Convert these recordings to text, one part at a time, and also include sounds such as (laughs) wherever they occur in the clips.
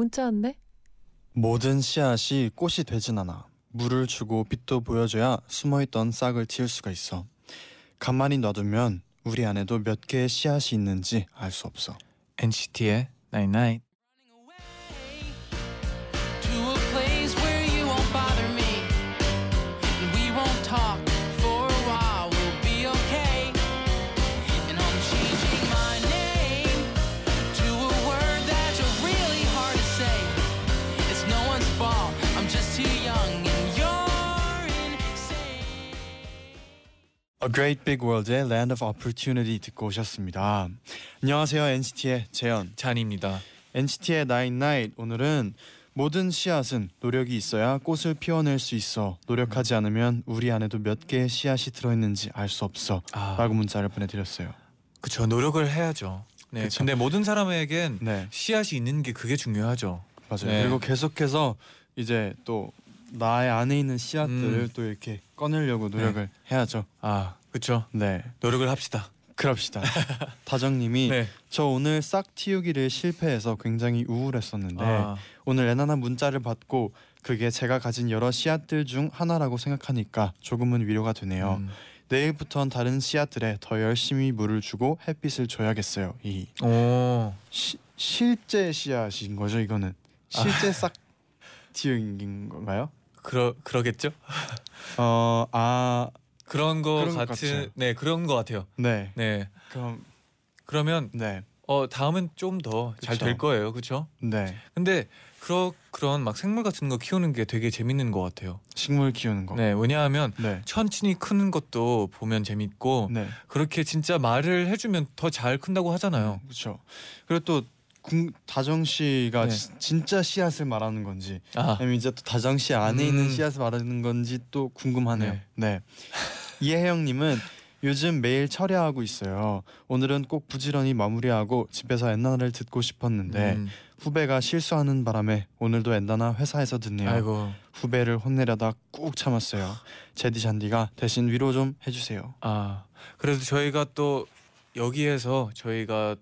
문자 왔네. 모든 씨앗이 꽃이 되진 않아. 물을 주고 빛도 보여줘야 숨어있던 싹을 틔울 수가 있어. 가만히 놔두면 우리 안에도 몇 개의 씨앗이 있는지 알 수 없어. NCT의 Night Night. to A Great Big World의 Land of Opportunity 듣고 오셨습니다. 안녕하세요 NCT의 재현. 잔입니다. NCT의 Nine Night 오늘은 모든 씨앗은 노력이 있어야 꽃을 피워낼 수 있어. 노력하지 않으면 우리 안에도 몇 개의 씨앗이 들어있는지 알 수 없어. 아, 라고 문자를 보내드렸어요. 그쵸 노력을 해야죠. 네. 그쵸. 근데 모든 사람에겐 네. 씨앗이 있는 게 그게 중요하죠. 맞아요. 네. 그리고 계속해서 이제 또 나의 안에 있는 씨앗들을 음. 또 이렇게 꺼내려고 노력을 해야죠. 아, 그쵸 네, 노력을 합시다. 그럽시다. (laughs) 다정님이 네. 저 오늘 싹 틔우기를 실패해서 굉장히 우울했었는데 아, 오늘 애나나 문자를 받고 그게 제가 가진 여러 씨앗들 중 하나라고 생각하니까 조금은 위로가 되네요. 음. 내일부턴 다른 씨앗들에 더 열심히 물을 주고 햇빛을 줘야겠어요. 이 오, 시, 실제 씨앗인 거죠 이거는 실제 싹 틔우기인 건가요? 그러 그러겠죠? 어 아 그런 거 그런 것 같은 같아요. 네 그런 거 같아요. 네. 네 그럼 그러면 네. 어 다음은 좀 더잘 그쵸. 될 거예요, 그렇죠? 네. 근데 그런 그런 막 생물 같은 거 키우는 게 되게 재밌는 것 같아요. 식물 키우는 거. 네, 왜냐하면 네. 천천히 크는 것도 보면 재밌고 네. 그렇게 진짜 말을 해주면 더 잘 큰다고 하잖아요. 그렇죠. 그리고 또 궁, 다정 씨가 네. 지- 진짜 씨앗을 말하는 건지 아, 아니면 이제 또 다정 씨 안에 음. 있는 씨앗을 말하는 건지 또 궁금하네요. 네. 이혜영 님은 요즘 매일 철야하고 있어요. 오늘은 꼭 부지런히 마무리하고 집에서 엔나나를 듣고 싶었는데 음, 후배가 실수하는 바람에 오늘도 엔나나 회사에서 듣네요. 아이고, 후배를 혼내려다 꾹 참았어요. 제디 잔디가 대신 위로 좀 해주세요. 아 그래도 저희가 또 여기에서 저희가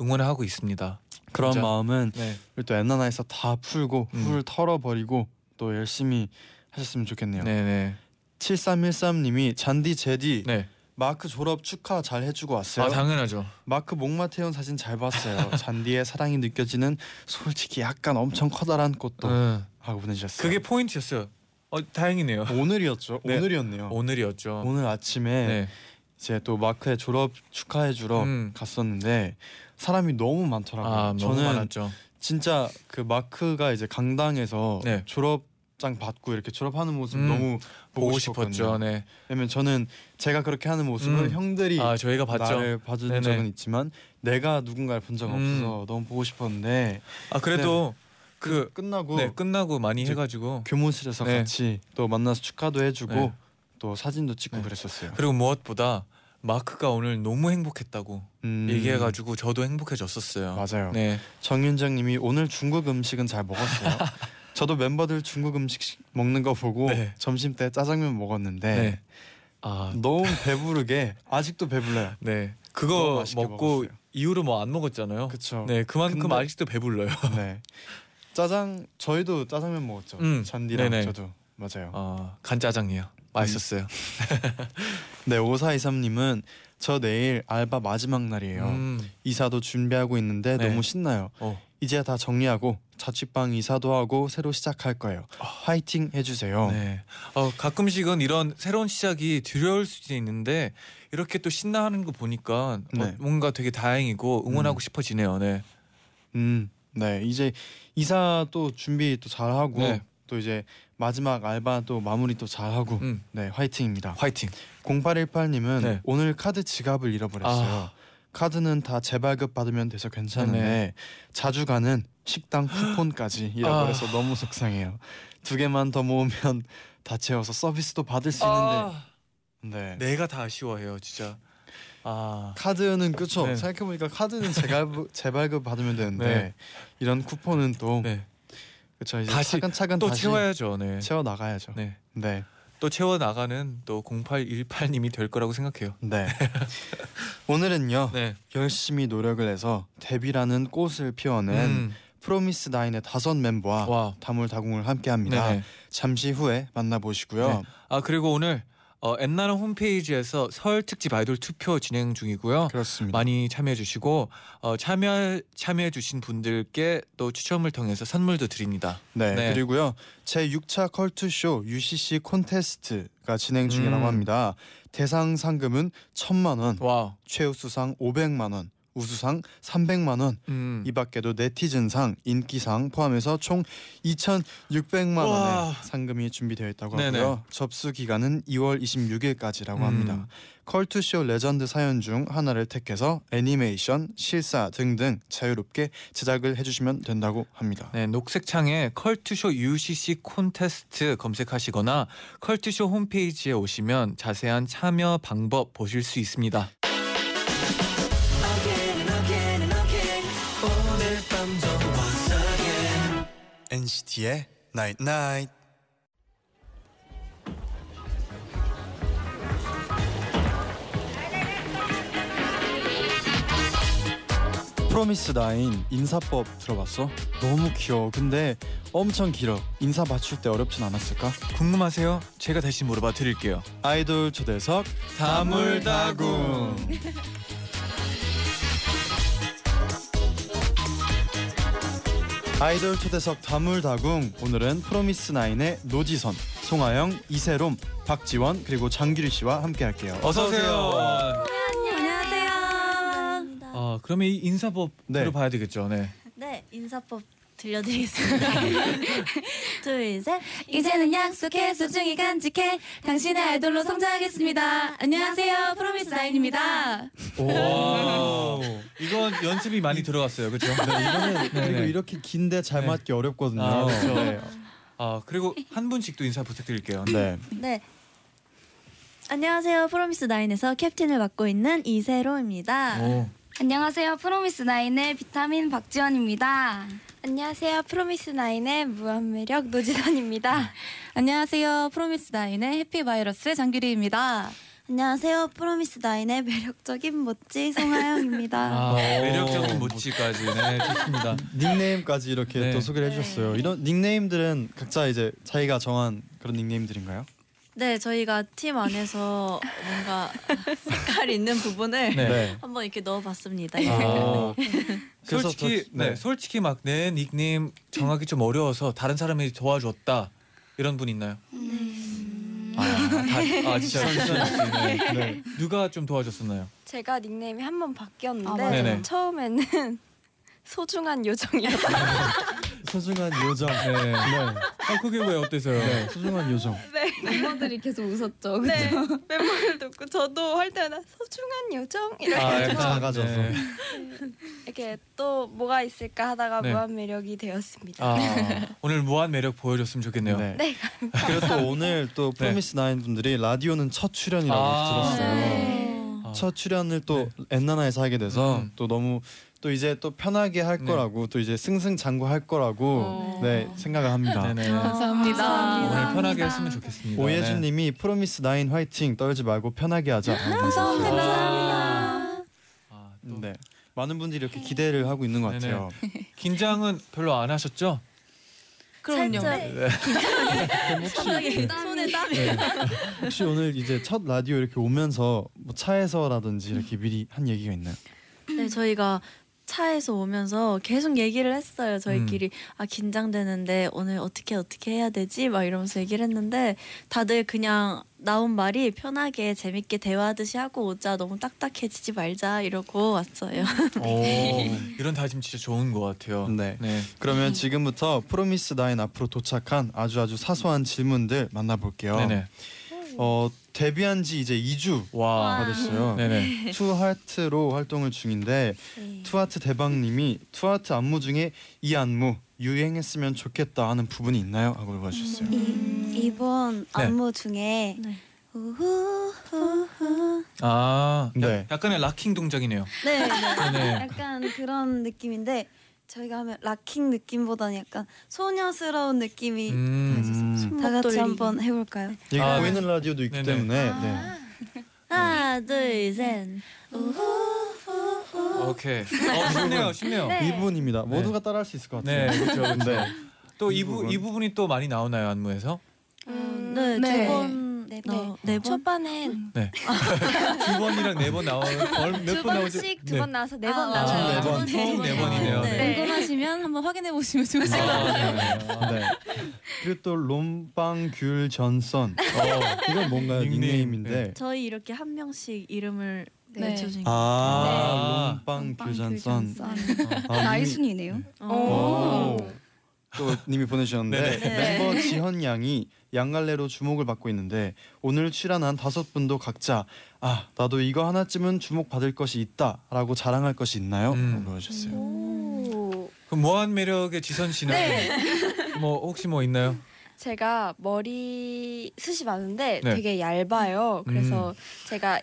응원을 하고 있습니다. 그런 진짜. 마음은 네, 우리 또 엔나나에서 다 풀고 음. 훌 털어버리고 또 열심히 하셨으면 좋겠네요. 네, 네, 7313님이 잔디 제디 네. 마크 졸업 축하 잘 해주고 왔어요. 아 당연하죠. 마크 목마 태운 사진 잘 봤어요. (laughs) 잔디의 사랑이 느껴지는 솔직히 약간 엄청 커다란 꽃도 응. 하고 보내주셨어요. 그게 포인트였어요. 어 다행이네요. (laughs) 오늘이었죠. 네. 오늘이었네요. 오늘이었죠. 오늘 아침에 네. 이제 또 마크의 졸업 축하해 주러 음. 갔었는데 사람이 너무 많더라고요. 아 너무 저는 많았죠. 진짜 그 마크가 이제 강당에서 네. 졸업장 받고 이렇게 졸업하는 모습 음, 너무 보고, 보고 싶었거든요. 싶었죠. 네. 왜냐면 저는 제가 그렇게 하는 모습을 음. 형들이 아 저희가 봤죠. 나를 봐준 네네. 적은 있지만 내가 누군가를 본 적은 음. 없어서 너무 보고 싶었는데 아 그래도 그 끝나고 네, 끝나고 많이 해가지고 교무실에서 네. 같이 또 만나서 축하도 해주고 네. 또 사진도 찍고 네. 그랬었어요. 그리고 무엇보다 마크가 오늘 너무 행복했다고 음, 얘기해가지고 저도 행복해졌었어요. 맞아요. 네, 정윤정님이 오늘 중국 음식은 잘 먹었어요. (laughs) 저도 멤버들 중국 음식 시- 먹는 거 보고 네. 점심 때 짜장면 먹었는데 네. 아, 너무 배부르게 아직도 배불러요. 네. 그거 먹고 먹었어요. 이후로 뭐 안 먹었잖아요. 그쵸. 네, 그만큼 근데- 아직도 배불러요. (laughs) 네. 짜장 저희도 짜장면 먹었죠. 음, 잔디랑 네네. 저도 맞아요. 아, 간짜장이요. 맛있었어요. (laughs) 네 오사이삼님은 저 내일 알바 마지막 날이에요. 음, 이사도 준비하고 있는데 네. 너무 신나요. 어. 이제 다 정리하고 자취방 이사도 하고 새로 시작할 거예요. 화이팅 해주세요. 아. 네. 어, 가끔씩은 이런 새로운 시작이 두려울 수도 있는데 이렇게 또 신나하는 거 보니까 네. 어, 뭔가 되게 다행이고 응원하고 음. 싶어지네요. 네. 음, 네 이제 이사 또 준비 또 잘하고 네. 또 이제 마지막 알바 또 마무리 또 잘하고 음, 네 화이팅입니다. 화이팅. 0818님은 네. 오늘 카드 지갑을 잃어버렸어요. 아. 카드는 다 재발급 받으면 돼서 괜찮은데 네네. 자주 가는 식당 쿠폰까지이라고 아. 해서 너무 속상해요. 두 개만 더 모으면 다 채워서 서비스도 받을 수 있는데 아, 네. 내가 다 아쉬워해요, 진짜. 아, 카드는 그쵸 네. 생각해보니까 카드는 재발급, 재발급 받으면 되는데 네. 이런 쿠폰은 또 네. 그쵸 이제 다시 차근차근 또 다시 채워야죠, 네. 채워 나가야죠. 네. 네. 또 채워 나가는 또 0818님이 될 거라고 생각해요. 네. (laughs) 오늘은요 네. 열심히 노력을 해서 데뷔라는 꽃을 피워낸 음. 프로미스 나인의 다섯 멤버와 와. 다물다궁을 함께합니다. 네네. 잠시 후에 만나보시고요. 네. 아 그리고 오늘 어, 엔나는 홈페이지에서 설 특집 아이돌 투표 진행 중이고요. 그렇습니다. 많이 참여해 주시고 어, 참여 참여해 주신 분들께 또 추첨을 통해서 선물도 드립니다. 네, 네. 그리고요 제 6차 컬투 쇼 UCC 콘테스트가 진행 중이라고 음. 합니다. 대상 상금은 천만 원, wow. 최우수상 500만 원, 우수상 300만 원. 음. 이 밖에도 네티즌상, 인기상 포함해서 총 2,600만 원의 와. 상금이 준비되어 있다고 네네. 하고요. 접수 기간은 2월 26일까지라고 음. 합니다. 컬투쇼 레전드 사연 중 하나를 택해서 애니메이션, 실사 등등 자유롭게 제작을 해주시면 된다고 합니다. 네, 녹색 창에 컬투쇼 UCC 콘테스트 검색하시거나 컬투쇼 홈페이지에 오시면 자세한 참여 방법 보실 수 있습니다. NCT의 Night Night. 프로미스 나인 인사법 들어봤어? 너무 귀여워. 근데 엄청 길어. 인사 맞출 때 어렵진 않았을까? 궁금하세요? 제가 다시 물어봐 드릴게요. 아이돌 초대석 다물다궁. (laughs) 아이돌 초대석 다물다궁 오늘은 프로미스 나인의 노지선, 송하영, 이세롬, 박지원 그리고 장규리 씨와 함께 할게요. 어서 오세요. 안녕하세요. 아, 그러면 이 인사법 네. 들어봐야 되겠죠. 네. 네, 인사법 들려드리겠습니다. (laughs) 둘, 셋. 이제는 약속해 소중히 간직해 당신의 아이돌로 성장하겠습니다. 안녕하세요, 프로미스 나인입니다. 오. 이건 연습이 많이 들어갔어요. 그렇죠? 네, 이거는 그리고 이렇게 긴데 잘 네. 맞기 어렵거든요. 아, 그렇죠. 네. 아, 그리고 한 분씩 또 인사 부탁드릴게요. 네. 네. 안녕하세요, 프로미스 나인에서 캡틴을 맡고 있는 이세로입니다. 오. 안녕하세요. 프로미스 나인의 비타민 박지원입니다. 안녕하세요. 프로미스 나인의 무한 매력 노지선입니다. 안녕하세요, 프로미스 나인의 해피바이러스 장규리입니다. 안녕하세요, 프로미스 나인의 매력적인 멋지 송하영입니다. 아, 오. 매력적인 모찌까지. 네, 좋습니다. 닉네임까지 이렇게 네. 또 소개를 해주셨어요. 이런 닉네임들은 각자 이제 자기가 정한 그런 닉네임들인가요? 네, 저희가 팀 안에서 뭔가 (laughs) 색깔 있는 부분을 네. 한번 이렇게 넣어봤습니다. 아, (laughs) 그래서 솔직히 더- 네. 네. 솔직히 막 내 닉네임 정하기 좀 어려워서 다른 사람이 도와줬다 이런 분 있나요? 아, 다, 아 진짜. 네. 네. 누가 좀 도와줬었나요? 제가 닉네임이 한번 아, 바뀌었는데. 네네. 처음에는 (laughs) 소중한 요정이었어요. 소중한 (laughs) 요정. 네. 네. 아 그게 왜 어때서요? 네. 소중한 요정. 멤버들이 계속 웃었죠. 네, 멤버들 듣고 저도 할 때마다 소중한 요정 이렇게 아, 해서 약간 작아져서. 네. 이렇게 또 뭐가 있을까 하다가 네. 무한 매력이 되었습니다. 아, 오늘 무한 매력 보여줬으면 좋겠네요. 네. 네. (laughs) 그리고 또 오늘 또 프로미스 나인 분들이 라디오는 첫 출연이라고 아. 들었어요. 네. 아, 첫 출연을 또 엔나나에서 하게 돼서 음. 또 너무 또 이제 또 편하게 할 네. 거라고 또 이제 승승장구할 거라고 어. 네 생각을 합니다. 네네. 감사합니다. 오늘 편하게 했으면 좋겠습니다. 오예준님이 프로미스 나인 화이팅 떨지 말고 편하게 하자. 감사합니다. 아, 또 네 많은 분들이 이렇게 기대를 하고 있는 것 네네. 같아요. (laughs) 긴장은 별로 안 하셨죠? 그럼요. (laughs) 손에 땀. 네. 혹시 오늘 이제 첫 라디오 이렇게 오면서 뭐 차에서라든지 이렇게 미리 한 얘기가 있나요? 네, 저희가 차에서 오면서 계속 얘기를 했어요. 저희끼리 아 긴장되는데 오늘 어떻게 어떻게 해야 되지? 막 이러면서 얘기를 했는데 다들 그냥 나온 말이 편하게 재밌게 대화하듯이 하고 오자. 너무 딱딱해지지 말자 이러고 왔어요. (laughs) 오, (laughs) 이런 다짐 진짜 좋은 것 같아요. 네. 네. 그러면 지금부터 프로미스 나인 앞으로 도착한 아주 아주 사소한 질문들 만나볼게요. 네네. 어 데뷔한 지 이제 2주가 와. 됐어요. 네네. To (laughs) Heart로 활동을 중인데 네. 투하트 대박님이 투하트 안무 중에 이 안무 유행했으면 좋겠다 하는 부분이 있나요? 하고 물어주셨어요. 이, 이번 네. 안무 중에 네. 우후후후 아, 네. 약간의 락킹 동작이네요. 네, 네. 네네. 약간 그런 느낌인데 저희가 하면 락킹 느낌보다는 약간 소녀스러운 느낌이 음. 음, 다 같이 한번 해볼까요? 여기 아, 보이는 라디오도 있기 네네. 때문에 아. 네. 하나 둘셋 오케이. 어, 쉽네요, 쉽네요. 네. 이 부분입니다. 모두가 따라할 수 있을 것 같아요. 네, 그렇죠. 네. 또이 부분. 이 부분이 또 많이 나오나요 안무에서? 음, 네, 네. 두번 네, 네, 네 번? 초반엔 네. 두 번이랑 네 번 나오 두 몇번 나오죠? 번씩 두 네. 번 나와서 네 아, 번 아, 나와요. 네 번. 총 네 번이네요. 네. 네. 궁금하시면 한번 확인해 보시면 좋으실 것 아, 같아요. 네. 네. 그리고 또 롬빵 귤 전선. (laughs) 어, 이건 뭔가요? 닉네임. 닉네임인데. 저희 이렇게 한 명씩 이름을 네. 외쳐주니까 아, 네. 롬빵 귤 전선. 아, 나이 님이- 순이네요. 어. 오. 또 님이 보내주셨는데 네 네. 멤버 지현 양이 양갈래로 주목을 받고 있는데 오늘 출연한 다섯 분도 각자 아 나도 이거 하나쯤은 주목 받을 것이 있다라고 자랑할 것이 있나요? 음. 물어주셨어요. 오. 그럼 무한 매력의 지선 씨는 (laughs) 뭐 혹시 뭐 있나요? 제가 머리 숱이 많은데 네. 되게 얇아요. 그래서 음. 제가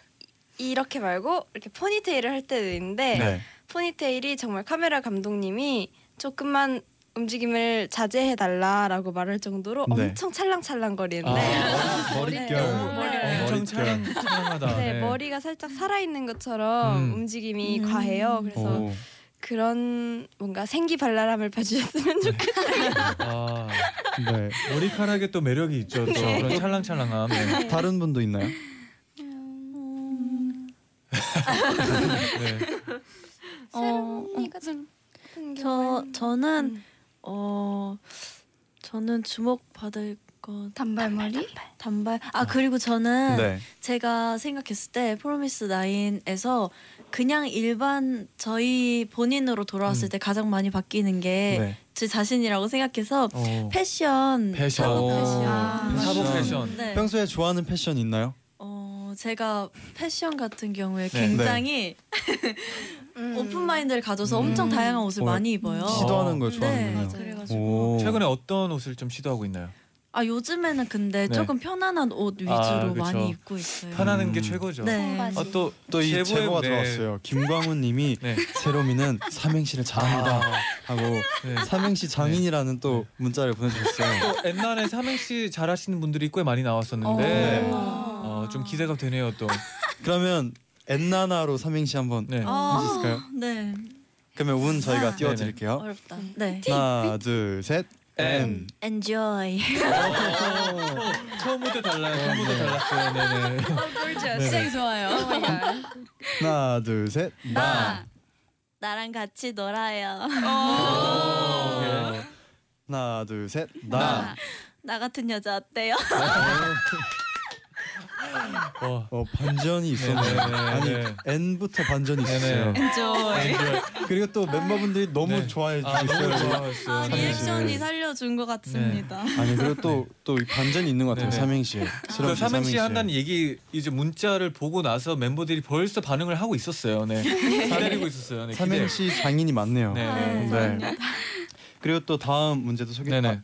이렇게 말고 이렇게 포니테일을 할 때도 있는데 네. 포니테일이 정말 카메라 감독님이 조금만 움직임을 자제해 달라라고 말할 정도로 네. 엄청 찰랑찰랑거리는데 아, (laughs) 머리, 네. 머릿결. 머리를- 엄청. 찰랑, 찰랑하다. 네, 머리가 살짝 살아 있는 것처럼 음. 움직임이 음. 과해요. 그래서 오. 그런 뭔가 생기발랄함을 봐주셨으면 좋겠어요. 아, 네. 머리카락에 또 매력이 있죠. 또 그런 찰랑찰랑함. 네. 다른 분도 있나요? 네. 어, 저 저는 음. 어 저는 주목 받을 것 단발머리? 단발 아 그리고 저는 네. 제가 생각했을 때 프로미스 나인에서 그냥 일반 저희 본인으로 돌아왔을 음. 때 가장 많이 바뀌는 게제 네. 자신이라고 생각해서 어. 패션 패션. 사복 오. 패션 아. 사복 패션. 패션. 네. 평소에 좋아하는 패션 있나요? 어 제가 패션 같은 경우에 네. 굉장히 (laughs) 오픈 마인드를 가져서 음. 엄청 다양한 옷을 어, 많이 입어요. 시도하는 걸 네, 좋아하는군요. 그래가지고 오. 최근에 어떤 옷을 좀 시도하고 있나요? 아 요즘에는 근데 네. 조금 편안한 옷 위주로 아, 그쵸. 많이 입고 있어요. 게 음. 최고죠. 네. 아, 또 또 이 제보가 네. 들어왔어요. 김광훈님이 (laughs) 네. 세롬이는 삼행시를 잘합니다 아, 하고 네. 삼행시 장인이라는 또 문자를 보내주셨어요. 또 옛날에 삼행시 잘하시는 분들이 꽤 많이 나왔었는데 네. 어, 좀 기대가 되네요 또. 그러면 엔나나로 삼행시 한번 네. 아, 해주실까요? 네. 그러면 운 저희가 아. 띄워드릴게요. 어렵다. 네. 하나, 둘, 셋. N. Enjoy. 어, 처음부터 달라요. 처음부터 달랐어요. 네네. 시작이 좋아요. 하나, 둘, 셋. 나. 나랑 같이 놀아요. 어, 하나, 둘, 셋. 나. 나. 나 같은 여자 어때요? 어. 어 반전이 있었네요. 네네네. 아니 네. N부터 반전이 있었어요. 네네. Enjoy. 그리고 또 멤버분들이 너무 네. 좋아해 아 주셨어요. 아. 리액션이 살려준 것 같습니다. 아니 그리고 또또 반전이 있는 것 같아요. 네네. 삼행시에. 그 삼행시 한다는 얘기 이제 문자를 보고 나서 멤버들이 벌써 반응을 하고 있었어요. 네. (laughs) 기다리고 있었어요. 네. 삼행시 장인이 많네요. 네. 네. 그리고 또 다음 문제도 소개 네네.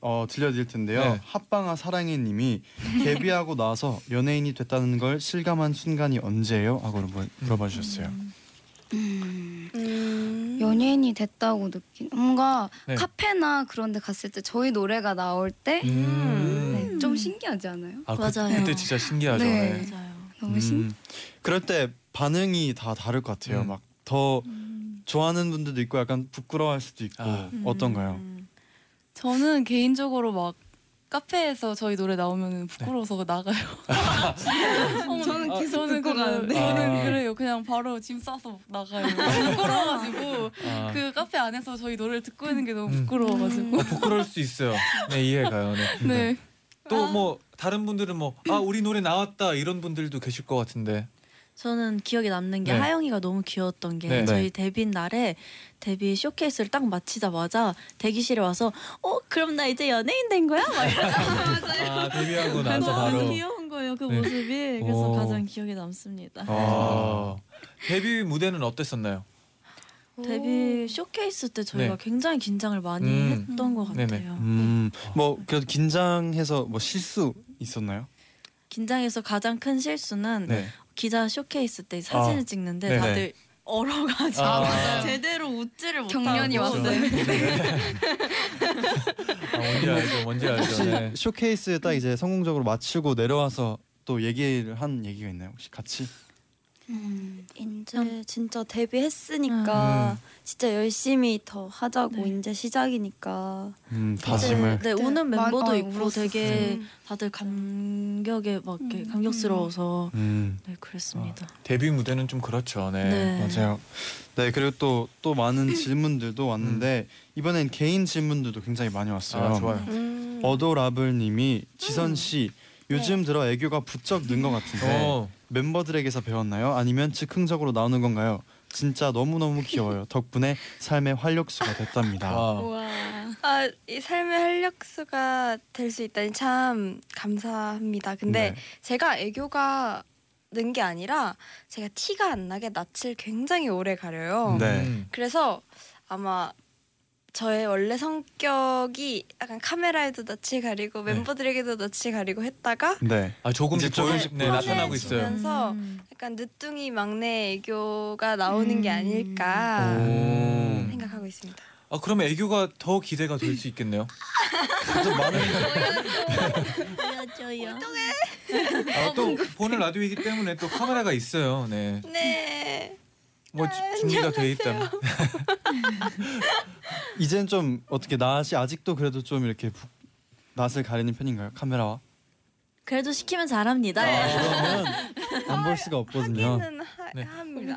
어, 들려드릴 텐데요. 네. 합방아 사랑해님이 데뷔하고 나서 연예인이 됐다는 걸 실감한 순간이 언제예요? 하고 물어봐, 주셨어요. 음. 연예인이 됐다고 느낀 뭔가 네. 카페나 그런 데 갔을 때 저희 노래가 나올 때 음. 네, 좀 신기하지 않아요? 아, 그, 맞아요. 그 때 진짜 신기하죠. 네. 네. 맞아요. 너무 신 음. 그럴 때 반응이 다 다를 것 같아요. 음. 막더 좋아하는 분들도 있고 약간 부끄러워할 수도 있고 아. 어떤가요? 음. 저는 개인적으로 막 카페에서 저희 노래 나오면 부끄러워서 나가요. (laughs) 저는 아, 계속 저는 듣고. 가는데. 저는 아. 그래요. 그냥 바로 짐 싸서 나가요. 부끄러워가지고 아. 그 카페 안에서 저희 노래를 듣고 있는 게 너무 음. 부끄러워가지고. 어, 부끄러울 수 있어요. 네 이해가요. 네. (laughs) 네. 또 뭐 다른 분들은 뭐 아 우리 노래 나왔다 이런 분들도 계실 것 같은데. 저는 기억에 남는 게 네. 하영이가 너무 귀여웠던 게 네. 저희 네. 데뷔 날에 데뷔 쇼케이스를 딱 마치자마자 대기실에 와서 어 그럼 나 이제 연예인 된 거야? 막 이러면서 (laughs) 아 데뷔하고 나서 너무 바로. 귀여운 거예요. 거예요 그 네. 모습이 그래서 오. 가장 기억에 남습니다. 아. 데뷔 무대는 어땠었나요? 데뷔 쇼케이스 때 저희가 네. 굉장히 긴장을 많이 음. 했던 것 같아요. 네네. 음, 뭐 그래도 긴장해서 뭐 실수 있었나요? 긴장해서 가장 큰 실수는 네. 기자 쇼케이스 때 사진을 아. 찍는데 네네. 다들 얼어가지고 아. (laughs) 제대로 웃지를 못하고 경련이 왔어요. (laughs) 아, 뭔지 알죠, 뭔지 알죠. 혹시 네. 쇼케이스 딱 이제 성공적으로 마치고 내려와서 또 얘기를 한 얘기가 있나요? 혹시 같이? 이제 진짜 데뷔했으니까 음. 진짜 열심히 더 하자고 네. 이제 시작이니까 음, 네, 다짐을. 네, 네, 우는 마- 멤버도 어, 있고 울었었어요. 되게 음. 다들 감격에 막 이렇게 음. 감격스러워서 음, 네 그랬습니다. 데뷔 무대는 좀 그렇죠. 네. 네. 맞아요. 네 그리고 또 또 많은 (clears throat) 질문들도 왔는데 이번엔 개인 질문들도 굉장히 많이 왔어요. 아, 좋아요. 음. 어도라블님이 지선 씨 요즘 들어 애교가 부쩍 는 것 같은데 어. 멤버들에게서 배웠나요? 아니면 즉흥적으로 나오는 건가요? 진짜 너무 너무 귀여워요. 덕분에 삶의 활력소가 됐답니다. 와. 아, 이 삶의 활력소가 될 수 있다니 참 감사합니다. 근데 네. 제가 애교가 는 게 아니라 제가 티가 안 나게 낯을 굉장히 오래 가려요. 네. 음. 그래서 아마 저의 원래 성격이 약간 카메라에도 낯을 가리고 네. 멤버들에게도 낯을 가리고 했다가 네. 아 조금씩 이제 조금씩 네, 나타나고 있어요. 편해지면서 음. 약간 늦둥이 막내 애교가 나오는 게 음. 아닐까 오. 생각하고 있습니다. 아 그러면 애교가 더 기대가 될 수 있겠네요. 좀 많은 (laughs) 보여줘요. 아, 또 보는 라디오이기 때문에 또 카메라가 있어요. 네. 네. 뭐 준비가 돼 있다면. (laughs) 이젠 좀 어떻게 낯이 아직도 그래도 좀 이렇게 부- 낯을 가리는 편인가요? 카메라와? 그래도 시키면 잘합니다. 그러면 안 볼 (laughs) 수가 없거든요. 하기는 하, 네. 합니다.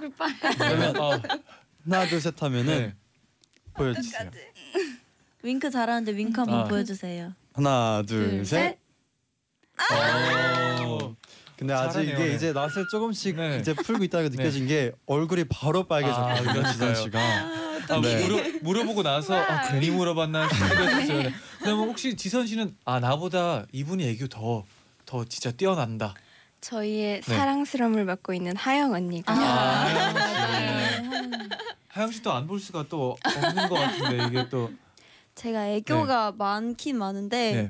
그러면 어, 하나 둘 셋 하면은 네. 보여주세요. 윙크 잘하는데 윙크 한번 아. 보여주세요. 하나 둘 둘, 셋. 어. 근데 아직 잘하네요, 이게 네. 이제 낯을 조금씩 네. 이제 풀고 있다가 느껴진 게 얼굴이 바로 아, 빨개졌거든요 지선 그러니까요. 씨가. 아, 네. 물어, 물어보고 나서 아, 괜히 물어봤나 싶기도 했었어요. 네. 그러면 혹시 지선 씨는 아 나보다 이분이 애교 더 더 진짜 뛰어난다. 저희의 네. 사랑스러움을 맡고 있는 하영 언니가 아, 하영 씨. 하영 씨도 안 볼 수가 또 없는 것 같은데 이게 또 제가 애교가 많긴 많은데 네.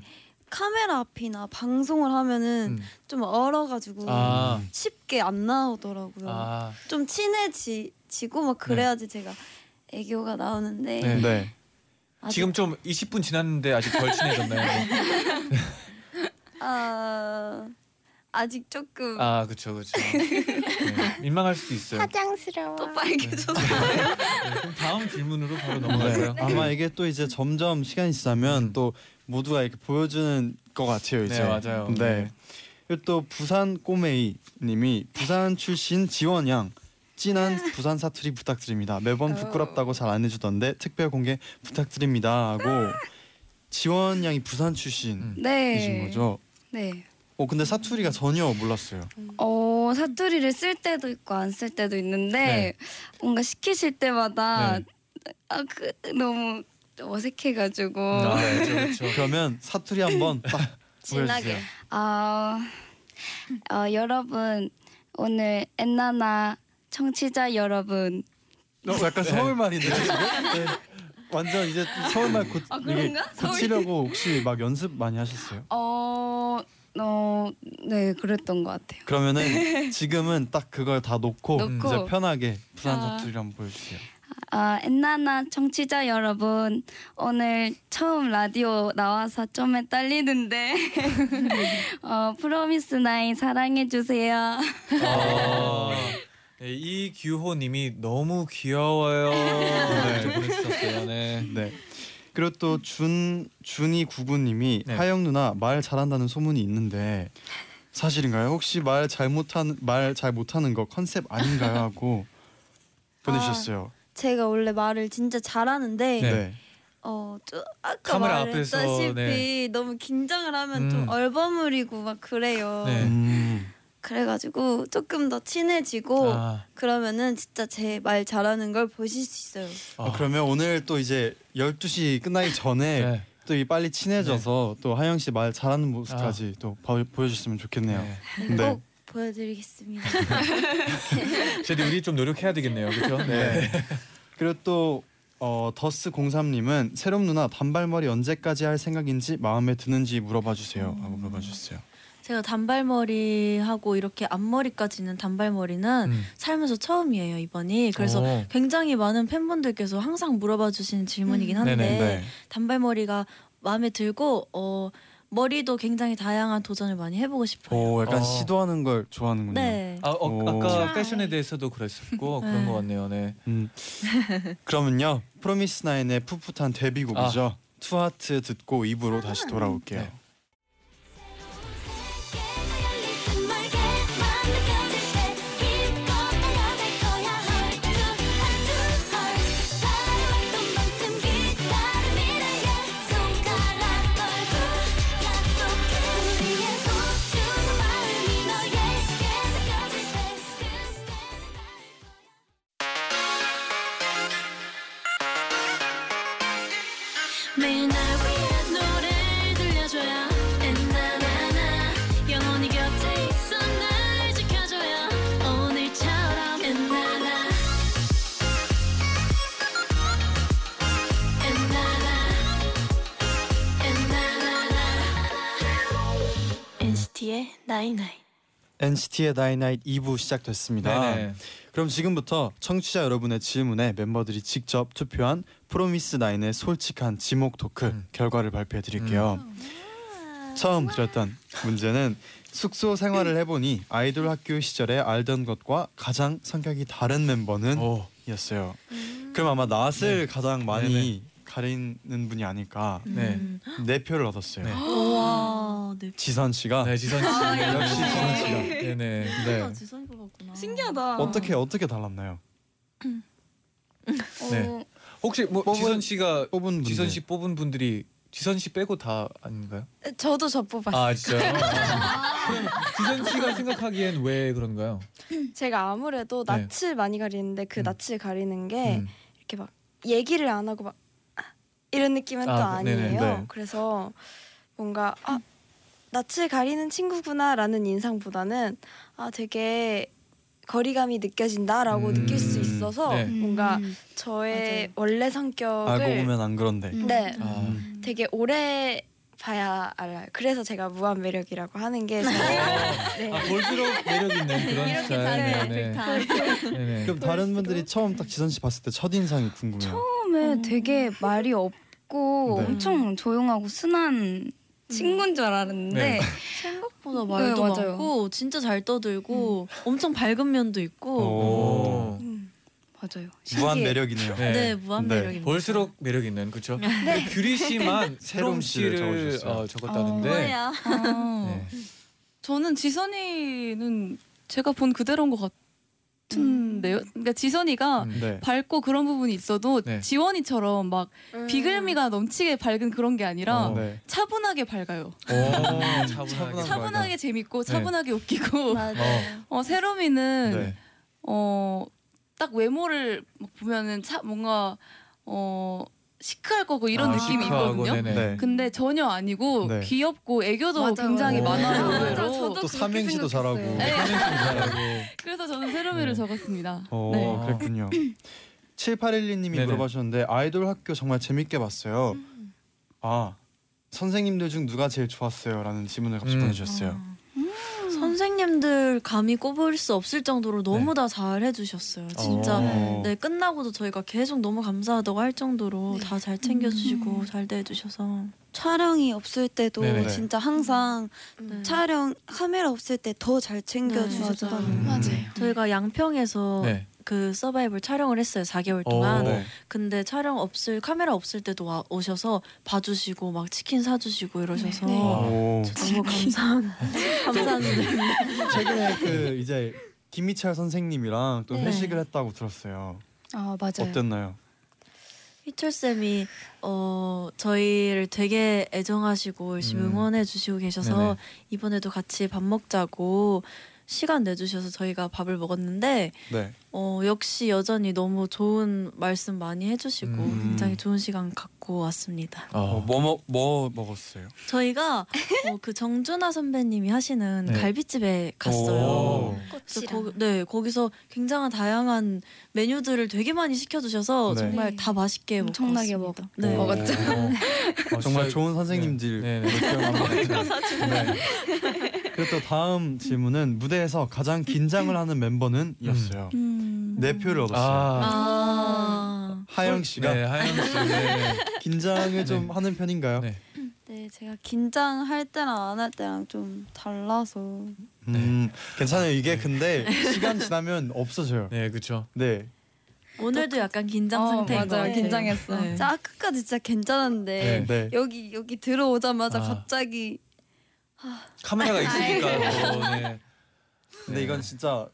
카메라 앞이나 방송을 하면은 음. 좀 얼어가지고 아, 쉽게 안 나오더라고요. 아, 좀 친해지고 막 그래야지 제가 애교가 나오는데 네. 네. 아직, 지금 좀 20분 지났는데 아직 덜 친해졌나요? (laughs) 아 아직 조금 아, 그렇죠, 그렇죠. 네, 민망할 수도 있어요. 사장스러워. 또 빨개져서 네, 그럼 다음 질문으로 바로 넘어갈까요? 네. 아마 이게 또 이제 점점 시간이 지나면 또 모두가 이렇게 보여주는 것 같아요 이제. 네, 맞아요. 네. 그리고 또 부산 꼬메이님이 부산 출신 지원 양 진한 부산 사투리 부탁드립니다. 매번 부끄럽다고 잘 안 해주던데 특별 공개 부탁드립니다 하고 지원 양이 부산 출신이신 네. 거죠? 네. 어 근데 사투리가 전혀 몰랐어요. 어 사투리를 쓸 때도 있고 안 쓸 때도 있는데 네. 뭔가 시키실 때마다 네. 아 그 너무 어색해가지고 아, 네, (laughs) 그렇죠. 그러면 사투리 한번 딱 (laughs) 진하게. 보여주세요. 아 어, 여러분 오늘 엔나나 청취자 여러분 어, 약간 서울말인데 지금? 네. 완전 이제 서울말 고, 아, 이게 그런가? 고치려고 혹시 막 연습 많이 하셨어요? 어, 어, 네, 그랬던 것 같아요. 그러면은 (laughs) 지금은 딱 그걸 다 놓고, 놓고. 이제 편하게 부산 아. 사투리를 한번 보여주세요. 아, 엔나나 청취자 여러분, 오늘 처음 라디오 나와서 좀 떨리는데, (laughs) 어, 프로미스 나인 사랑해주세요. 아, 네, 이규호님이 너무 귀여워요. 네, 보내주셨어요. 네. 네. 그리고 또 준 준이 구구님이 네. 하영 누나 말 잘한다는 소문이 있는데 사실인가요? 혹시 말 잘 못하는 말 잘 못하는 거 컨셉 아닌가요? 하고 보내주셨어요. 제가 원래 말을 진짜 잘하는데 네. 네. 어, 좀 아까 카메라 앞에서, 말했다시피 네. 너무 긴장을 하면 음. 좀 얼버무리고 막 그래요. 네. 음. 그래가지고 조금 더 친해지고 아, 그러면은 진짜 제 말 잘하는 걸 보실 수 있어요. 아, 그러면 오늘 또 이제 12시 끝나기 전에 네. 또이 빨리 친해져서 또 하영 씨 말 잘하는 모습까지 또 보, 보여주셨으면 좋겠네요. 네. 네. 꼭 보여드리겠습니다. (laughs) 저희 우리 좀 노력해야 되겠네요. 그렇죠? 네. 그리고 또 어, 더스 03님은 새롬 누나 단발머리 언제까지 할 생각인지 마음에 드는지 물어봐 주세요. 하고 물어봐 주셨어요. 제가 단발머리 하고 이렇게 앞머리까지 있는 단발머리는 음. 살면서 처음이에요 이번이. 그래서 오. 굉장히 많은 팬분들께서 항상 물어봐 주시는 질문이긴 한데 네네, 네. 단발머리가 마음에 들고 어 머리도 굉장히 다양한 도전을 많이 해보고 싶어요. 오, 약간 어. 시도하는 걸 좋아하는군요. 네. 아, 어, 오. 아까 패션에 대해서도 그랬었고 (laughs) 그런 네. 것 같네요. 네. 음. (laughs) 그러면요. 프로미스 나인의 풋풋한 데뷔곡이죠. To Heart 듣고 2부로 다시 돌아올게요. 네. 나이나이 NCT의 나이나잇 2부 시작됐습니다. 네네. 그럼 지금부터 청취자 여러분의 질문에 멤버들이 직접 투표한 프로미스 나인의 솔직한 지목 토크 음. 결과를 발표해 드릴게요. 처음 드렸던 문제는 숙소 생활을 해보니 아이돌 학교 시절에 알던 것과 가장 성격이 다른 멤버는 오. 였어요. 그럼 아마 낯을 네. 가장 많이 네네. 가리는 분이 아닐까 네. 음. 네 표를 얻었어요. 네. 와, 네. 지선 씨가 네, 지선 씨. 역시 지선 씨가 네네. 네. 아, 지선이 같구나. 신기하다. 어떻게 어떻게 달랐나요? 네. 어, 혹시 뭐 뽑은- 지선 씨가 뽑은 분들. 지선 씨 뽑은 분들이 지선 씨 빼고 다 아닌가요? 저도 저 뽑았어요. 아 진짜요? (laughs) 아, 그럼 지선 씨가 생각하기엔 왜 그런가요? 제가 아무래도 네. 낯을 많이 가리는데 그 음. 낯을 가리는 게 음. 이렇게 막 얘기를 안 하고 막 아, 이런 느낌은 아, 또 그- 네네. 아니에요. 네. 그래서 뭔가 아 낯을 가리는 친구구나라는 인상보다는 아 되게 거리감이 느껴진다라고 음. 느낄 수 있어서 네. 뭔가 음. 저의 맞아요. 원래 성격을 알고 보면 안 그런데. 음. 네 아. 음. 되게 오래 봐야 알아요. 그래서 제가 무한 매력이라고 하는 게 저의 네. 아 볼수록 매력 있는 그런 스타일. 네네. 네네. 그럼 다른 분들이 처음 딱 지선 씨 봤을 때 첫 인상이 궁금해요. 처음에 되게 말이 없 고 네. 엄청 조용하고 순한 친구인 줄 알았는데 네. (laughs) 생각보다 말도 네, 맞아요. 많고 진짜 잘 떠들고 엄청 밝은 면도 있고 오. 음. 맞아요. 무한 신기해. 매력이네요. 네. 네, 무한 네. 매력입니다. 볼수록 매력 있는 그렇죠. 네. 규리 씨만 새롬 씨를. 어, 적었다는데. 뭐야? 아, 네. 저는 지선이는 제가 본 그대로인 것 같 은데요. 그러니까 지선이가 음. 네. 밝고 그런 부분이 있어도 네. 지원이처럼 막 음. 비글미가 넘치게 밝은 그런 게 아니라 어. 네. 차분하게 밝아요. 오, 차분한 차분하게 재밌고 네. 차분하게 웃기고 맞아요. (laughs) 어, 세롬이는 네. 어, 딱 외모를 막 보면은 차 뭔가 어 시크할 거고 이런 아, 느낌이 시크하고, 있거든요. 네네. 네. 근데 전혀 아니고 네. 귀엽고 애교도 맞아, 굉장히. 많아요. 오. 맞아, 저도 또 삼행시도 잘하고. 네. 잘하고. (laughs) 그래서 저는 세롬이를 네. 적었습니다. 어, 네. 그랬군요. (laughs) 7812님이 네네. 물어보셨는데 아이돌 학교 정말 재밌게 봤어요. 아 선생님들 중 누가 제일 좋았어요?라는 질문을 갑자기 음. 보내주셨어요. 선생님들 감히 꼽을 수 없을 정도로 너무 네. 다잘 해주셨어요. 진짜 어. 네 끝나고도 저희가 계속 너무 감사하다고 할 정도로 다 잘 챙겨주시고 잘 대해주셔서 촬영이 없을 때도 네네. 진짜 항상 네. 촬영 카메라 없을 때 더 잘 챙겨주셨던 맞아요. 음. 맞아요. 저희가 양평에서 네. 그 서바이벌 촬영을 했어요 4개월 동안. 오. 네. 근데 촬영 없을 카메라 없을 때도 와, 오셔서 봐주시고 막 치킨 사주시고 이러셔서 네. 오. 너무 감사한 감사한데 (laughs) 최근에 그 이제 김희철 선생님이랑 또 네. 회식을 했다고 들었어요. 아 맞아요. 어땠나요? 희철 쌤이 어 저희를 되게 애정하시고 열심히 음. 응원해 주시고 계셔서 네네. 이번에도 같이 밥 먹자고 시간 내주셔서 저희가 밥을 먹었는데 네. 어, 역시 여전히 너무 좋은 말씀 많이 해주시고 음. 굉장히 좋은 시간 갖고 왔습니다. 어, 어, 뭐, 뭐, 뭐 먹었어요? 저희가 어, 그 정준하 선배님이 하시는 네. 갈비집에 오. 갔어요. 그래서 거기, 네 거기서 굉장한 다양한 메뉴들을 되게 많이 시켜주셔서 네. 정말 다 맛있게 엄청나게 먹었습니다. 먹- 네. 먹었죠. 어, 정말 진짜- 좋은 선생님들 네, 네. 네. 그리고 또 다음 질문은 무대에서 가장 긴장을 하는 멤버는 이었어요. 음. 네 표를 얻었어요. 아, 아, 하영 씨가 네, 하영 씨. 네. 긴장을 좀 하는 편인가요? 네. 네, 제가 긴장할 때랑 안 할 때랑 좀 달라서 음, 괜찮아요. 이게 근데 시간 지나면 없어져요. 네, 그렇죠. 네. 오늘도 약간 긴장 어, 상태인 것 맞아요. 같아요. 긴장했어. 네. 진짜 아까까지 진짜 괜찮았는데 네. 여기 여기 들어오자마자 아. 갑자기 카메라가 있으니까. 또, 네. 근데 네. 이건 진짜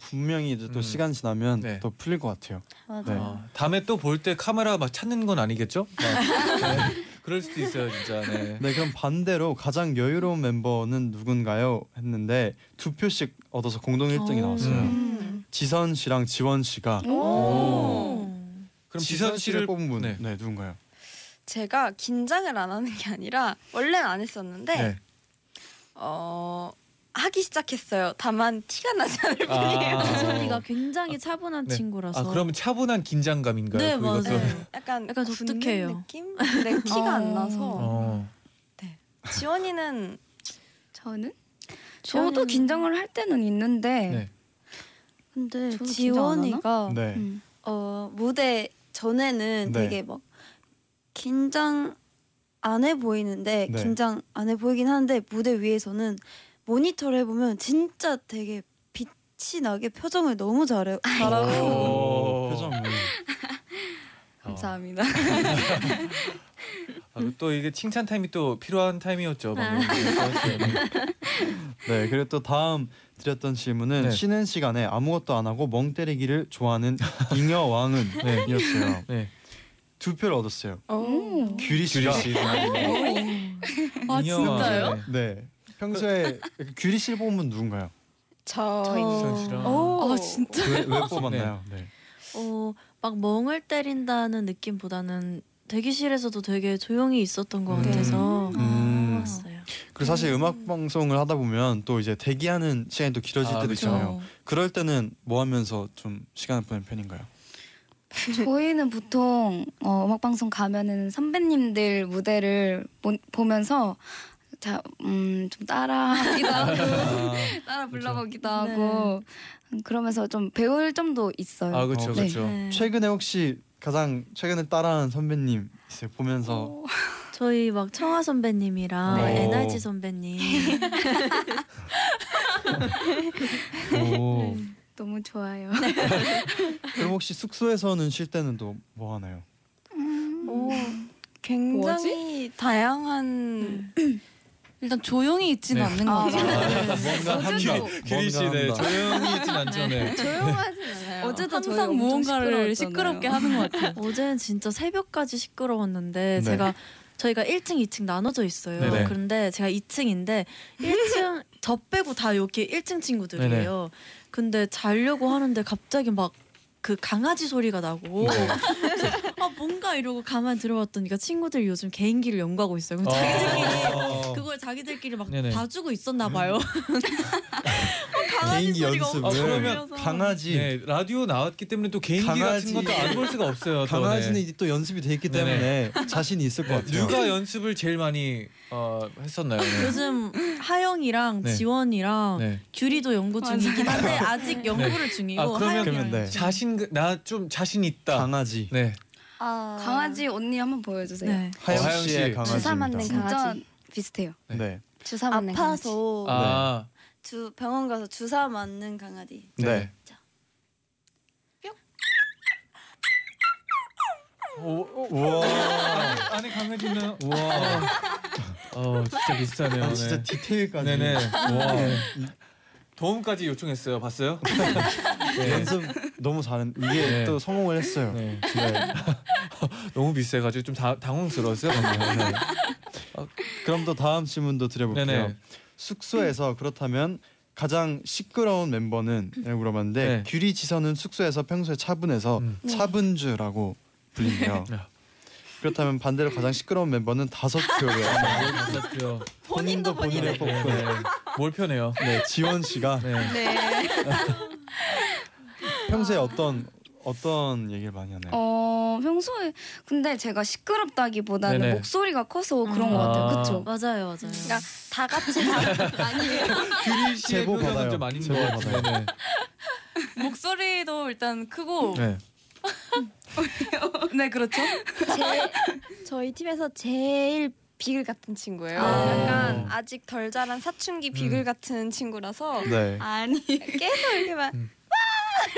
분명히 이제 또 음. 시간 지나면 네. 또 풀릴 것 같아요. 네. 어, 다음에 또 볼 때 카메라 막 찾는 건 아니겠죠? 막, 네. (laughs) 그럴 수도 있어요, 진짜. 네. 네, 그럼 반대로 가장 여유로운 멤버는 누군가요? 했는데 두 표씩 얻어서 공동 1등이 오. 나왔어요. 음. 지선 씨랑 지원 씨가 오. 그럼 지선 씨를 뽑은 분, 네. 네, 누군가요? 제가 긴장을 안 하는 게 아니라 원래는 안 했었는데 네. 어 하기 시작했어요. 다만 티가 나지 않을 아. 뿐이에요. 지선이가 (laughs) 굉장히 차분한 네. 친구라서. 아, 그러면 차분한 긴장감인가요? 네, 그거 맞아요. 또- 약간 약간 굳는 독특해요. 느낌? 근데 티가 안 나서 어. 지원이는 저는? 지원이는- 저도 긴장을 할 때는 있는데 네. 근데 저도 긴장 안 하나? 지원이가 네. 음. 어 무대 전에는 네. 되게 막 긴장 안 해 보이는데 네. 긴장 안 해 보이긴 하는데 무대 위에서는 모니터를 해보면 진짜 되게 빛이 나게 표정을 너무 잘해 잘하고 오. 표정이 (laughs) 감사합니다. 아, 또 이게 칭찬 타임이 또 필요한 타임이었죠. 방금. 아. 네. 네. 네, 그리고 또 다음 드렸던 질문은 네. 쉬는 시간에 아무것도 안 하고 멍 때리기를 좋아하는 잉여 왕은 네. 이었어요. 네. 두 표를 얻었어요. 오. 규리 씨가 규리 씨. 아, 진짜요? 네. 네. 평소에 규리 씨를 분 누군가요? 저희. 오. 아 진짜. 왜, 왜 뽑았나요? 네. 어, 막 멍을 때린다는 느낌보다는 대기실에서도 되게 조용히 있었던 것 음. 같아서 음. 그리고 사실 음 악 방송을 하다 보면 또 이제 대기하는 시간이 또 길어질 아, 때도 그쵸. 있잖아요. 그럴 때는 뭐 하면서 좀 시간을 보내는 편인가요? 저희는 보통 어, 음악 방송 가면은 선배님들 무대를 보, 보면서 자, 음, 좀 따라하기도 하고 (laughs) 아, 따라 불러보기도 네. 하고 음, 그러면서 좀 배울 점도 있어요. 아 그렇죠, 어, 그렇죠. 네. 최근에 혹시 가장 최근에 따라한 선배님 있어요? 보면서 어, (laughs) 저희 막 청아 선배님이랑 네. NRG 선배님 (laughs) 오. 너무 좋아요. (laughs) 그럼 혹시 숙소에서는 쉴 때는 또 뭐 하나요? 오, 굉장히 다양한 일단 조용히 있지는 네. 않는 것 아, 같아요. 뭔가 한다. 규리 씨, 네. 조용히 있진 않죠, 네. 조용하진 않아요. 어제도 항상 무언가를. 시끄럽게 하는 것 같아요. (laughs) 어제는 진짜 새벽까지 시끄러웠는데 네. 제가 저희가 1층, 2층 나눠져 있어요. 네네. 그런데 제가 2층인데 1층 (laughs) 저 빼고 다 이렇게 1층 친구들이에요. 근데 자려고 하는데 갑자기 막 그 강아지 소리가 나고 네. 그래서 아 뭔가 이러고 가만 들어봤더니까 친구들 요즘 개인기를 연구하고 있어요. 그럼 자기들끼리 어. 그걸 자기들끼리 막 네네. 봐주고 있었나 봐요. 강아지 개인기 연습을 아, 그러면. 강아지 네, 라디오 나왔기 때문에 또 개인기 강아지. 같은 것도 안 볼 수가 없어요. 또, 강아지는 네. 이제 또 연습이 돼 있기. 때문에 자신이 있을 것 같아요. 누가 연습을 제일 많이 어, 했었나요? 네. 요즘 하영이랑 네. 지원이랑 네. 규리도 연구 중이긴 한데 (laughs) 아직 연구를 중이고 아, 그러면 하영이랑 그러면 네. 자신 나 좀 자신 있다. 강아지 네. 아, 강아지 언니 한번 보여주세요. 네. 하영 하영 씨의 씨. 강아지입니다. 주사 맞는 강아지. 비슷해요. 네. 네. 주사 맞는 강아지. 아파서 아, 주 병원 가서 주사 맞는 강아지. 네. 오, 우와. (laughs) 안에 강아지는 우와. (laughs) 어, 진짜 비슷하네요. 아, 진짜 네. 디테일까지. 네네. 와. 도움까지 요청했어요. 봤어요? (laughs) 네. 연습 너무 잘했. 이게 네. 또 성공을 했어요. 네. 네. 너무 비슷해가지고 좀 다, 당황스러웠어요. 방금. 네. 그럼 또 다음 질문도 드려볼게요. 네네. 숙소에서 그렇다면 가장 시끄러운 멤버는? 라고 물어봤는데 네. 규리 지선은 숙소에서 평소에 차분해서 음. 차분주라고 불린대요. 네. 그렇다면 반대로 가장 시끄러운 멤버는 다섯 표예요. 맞았죠. 본인도 본인의 네, 뽑고 네. 뭘 편해요? 네 지원 씨가 네. 네. 평소에 어떤 어떤 얘기를 많이 하나요? 어 평소에 근데 제가 시끄럽다기보다는 네네. 목소리가 커서 그런 것 아. 같아요. 그쵸? 맞아요, 맞아요. 그러니까 다 같이 (laughs) 다 아니에요. 규리 씨의 제보 받아요. 좀 아닌 것 제보 같은데. 목소리도 일단 크고 네. (laughs) 네 그렇죠. 제, 저희 팀에서 제일 비글 같은 친구예요. 아. 약간 아직 덜 자란 사춘기 비글 음. 같은 친구라서 네. 아니 (laughs) 계속 이렇게 막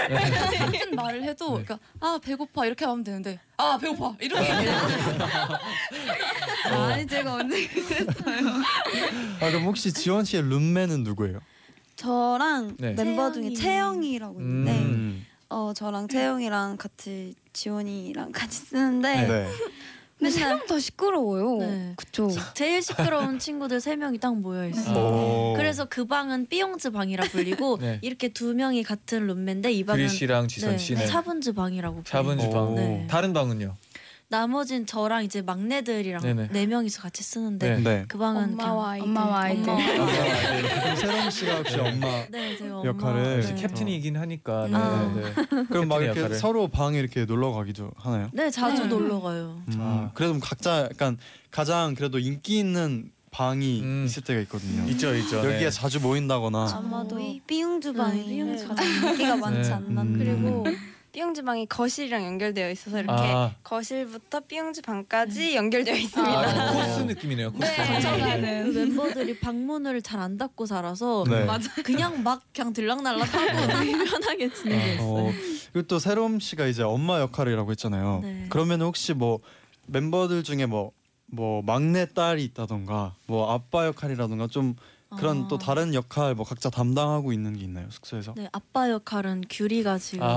같은 말을 해도 그러니까 아 배고파 이렇게 하면 되는데 아 배고파 이렇게 얘기해요. 아니 제가 언제 (laughs) 아 그럼 혹시 지원 씨의 룸메는 누구예요? 저랑 네. 멤버 중에 채영이. 채영이라고 있는데 음. 어 저랑 채영이랑 같이 지원이랑 같이 쓰는데 네. 근데 세명다 시끄러워요. 네. 그쵸? 제일 시끄러운 친구들 세 명이 딱 모여 있어요. 오. 그래서 그 방은 삐용즈 방이라 불리고 (laughs) 네. 이렇게 두 명이 같은 룸메인데 이 방은 규리 씨랑 지선 네, 씨는 차분즈 방이라고. 차분지 방. 네. 다른 방은요? 나머진 저랑 이제 막내들이랑 네네. 네 명이서 같이 쓰는데 네. 네. 그 방은 엄마와 아이들. 엄마와 아이들. 엄마. 세롬 씨가 혹시 엄마 네, 제가 역할을 엄마, 역시 네. 캡틴이긴 하니까. 네, 아. 네. (laughs) 그럼 막 이렇게 역할을. 서로 방에 이렇게 놀러 가기도 하나요? 네, 자주 네. 놀러 가요. 음, 아. 그래도 각자 약간 가장 그래도 인기 있는 방이 음. 있을 때가 있거든요. 있죠, 있죠. 여기에 네. 자주 모인다거나 아마도 어. 삐용주 방이 네, 삐용주 가장 인기가 많지 네. 않나. 음. 그리고 삐용주 방이 거실이랑 연결되어 있어서 이렇게 아. 거실부터 삐용주 방까지 연결되어 있습니다. 아, (laughs) 코스 느낌이네요. 코스. 네. 그 멤버들이 방문을 잘 안 닫고 살아서 네. 그냥 막 그냥 들락날락 하고 되게 (laughs) 편하게 지내고 어, 있어요. 그리고 또 세롬 씨가 이제 엄마 역할이라고 했잖아요. 네. 그러면 혹시 뭐 멤버들 중에 뭐 뭐 막내 딸이 있다던가 뭐 아빠 역할이라던가 좀 그런 아. 또 다른 역할 뭐 각자 담당하고 있는 게 있나요 숙소에서? 네, 아빠 역할은 규리가 지금 아,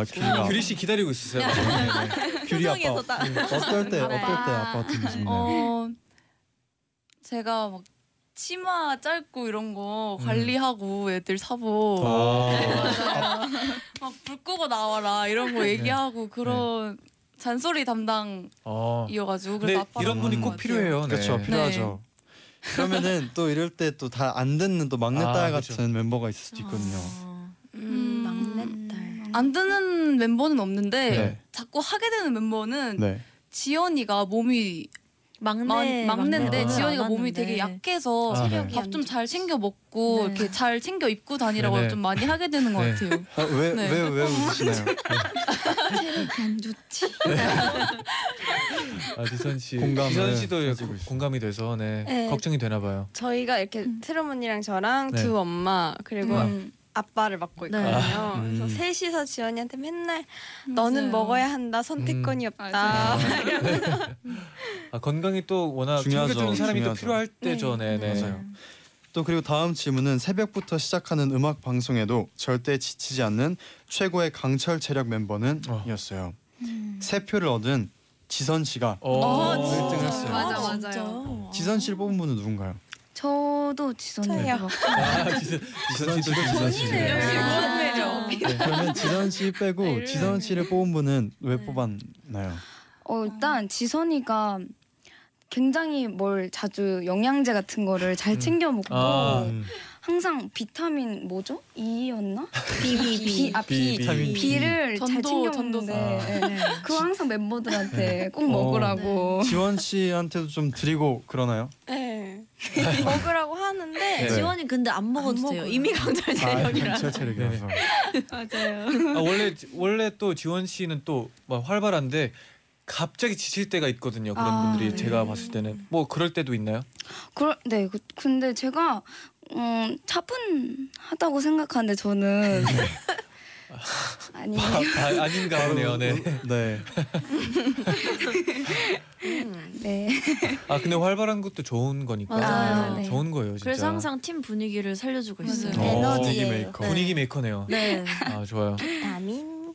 아, 규리가. 규리 씨 기다리고 있으세요. 네, 네. (laughs) 규리 아빠 표정에서 딱- 음, 어떨 때 네. 어떨 때 아빠 같은지 어 제가 막 치마 짧고 이런 거 음. 관리하고 애들 사보 아, (laughs) 막 불 끄고 나와라 이런 거 얘기하고 그런 잔소리 담당이어가지고 어. 그래서 근데 아빠가 이런 분이 꼭. 필요해요. 네. 그렇죠 필요하죠. 그러면은 또 이럴 때 또 다 안 듣는 또 막내 아, 딸 그렇죠. 같은 멤버가 있을 수도 있거든요. 아, 음, 막내딸. 안 듣는 멤버는 없는데 네. 자꾸 하게 되는 멤버는 네. 지연이가 몸이 막내 막, 막내인데 막내는 지연이가 안 몸이 왔는데. 되게 약해서 아, 네. 밥 좀 잘 챙겨 먹고 네. 이렇게 잘 챙겨 입고 다니라고 네 네. 좀 많이 하게 되는 것 네. 같아요. 아, 왜, 네. 왜, 왜 웃으시나요? 안 좋지. 아, 지선 씨. 공감을 지선 씨도 가지고 있어요. 공감이 돼서 네. 네. 걱정이 되나 봐요. 저희가 이렇게 트루먼이랑 저랑 네. 두 엄마 그리고 음. 아빠를 맡고 네. 있거든요. 음. 그래서 셋이서 지연이한테 맨날 너는 맞아요. 먹어야 한다 선택권이 음. 없다. 아, 건강이 또 워낙 중요하죠, 챙겨주는 사람이 중요하죠. 또 필요할 때죠. 네, 네. 맞아요. 또 그리고 다음 질문은 새벽부터 시작하는 음악 방송에도 절대 지치지 않는 최고의 강철 체력 멤버는 어. 이었어요. 세 표를 얻은 지선 씨가 어, 일등 진짜. 했어요. 맞아, 아, 맞아요. 지선 씨를 뽑은 분은 누군가요? 저도 지선이 저요. 아, 지선, 지선 씨도 지선 씨. 역시 무한매력. 네, 그러면 지선 씨 빼고 네, 지선 씨를 뽑은 분은 왜 네. 뽑았나요? 어 일단 지선이가 굉장히 뭘 자주 영양제 같은 거를 잘 음. 챙겨 먹고 아, 음. 항상 비타민 뭐죠? E였나? (laughs) B, B, B. 아 비, B. 비타민 B를 잘 전도, 챙겨. 먹는데 아. 네. 그거 항상 멤버들한테 꼭 어. 먹으라고. 지원 씨한테도 좀 드리고 그러나요? 네. 먹으라고 하는데 네. 지원이 근데 안 먹어도 안 돼요. 먹어요. 이미 강철 아, 체력이라. 강철 체력이라서. 아, 원래 원래 또 지원 씨는 또 막 활발한데 갑자기 지칠 때가 있거든요. 그런 아, 분들이 네. 제가 봤을 때는 뭐 그럴 때도 있나요? 그럴 네. 그, 근데 제가 음, 차분하다고 생각하는데 저는 아니 아, 아닌가 보네요. 네. 네. 네. 아 근데 활발한 것도 좋은 거니까 맞아요. 네, 네. 좋은 거예요. 진짜. 그래서 항상 팀 분위기를 살려주고 있어요. 어, 에너지예요. 분위기 메이커. 네. 분위기 메이커네요. 네. 아 좋아요. 비타민.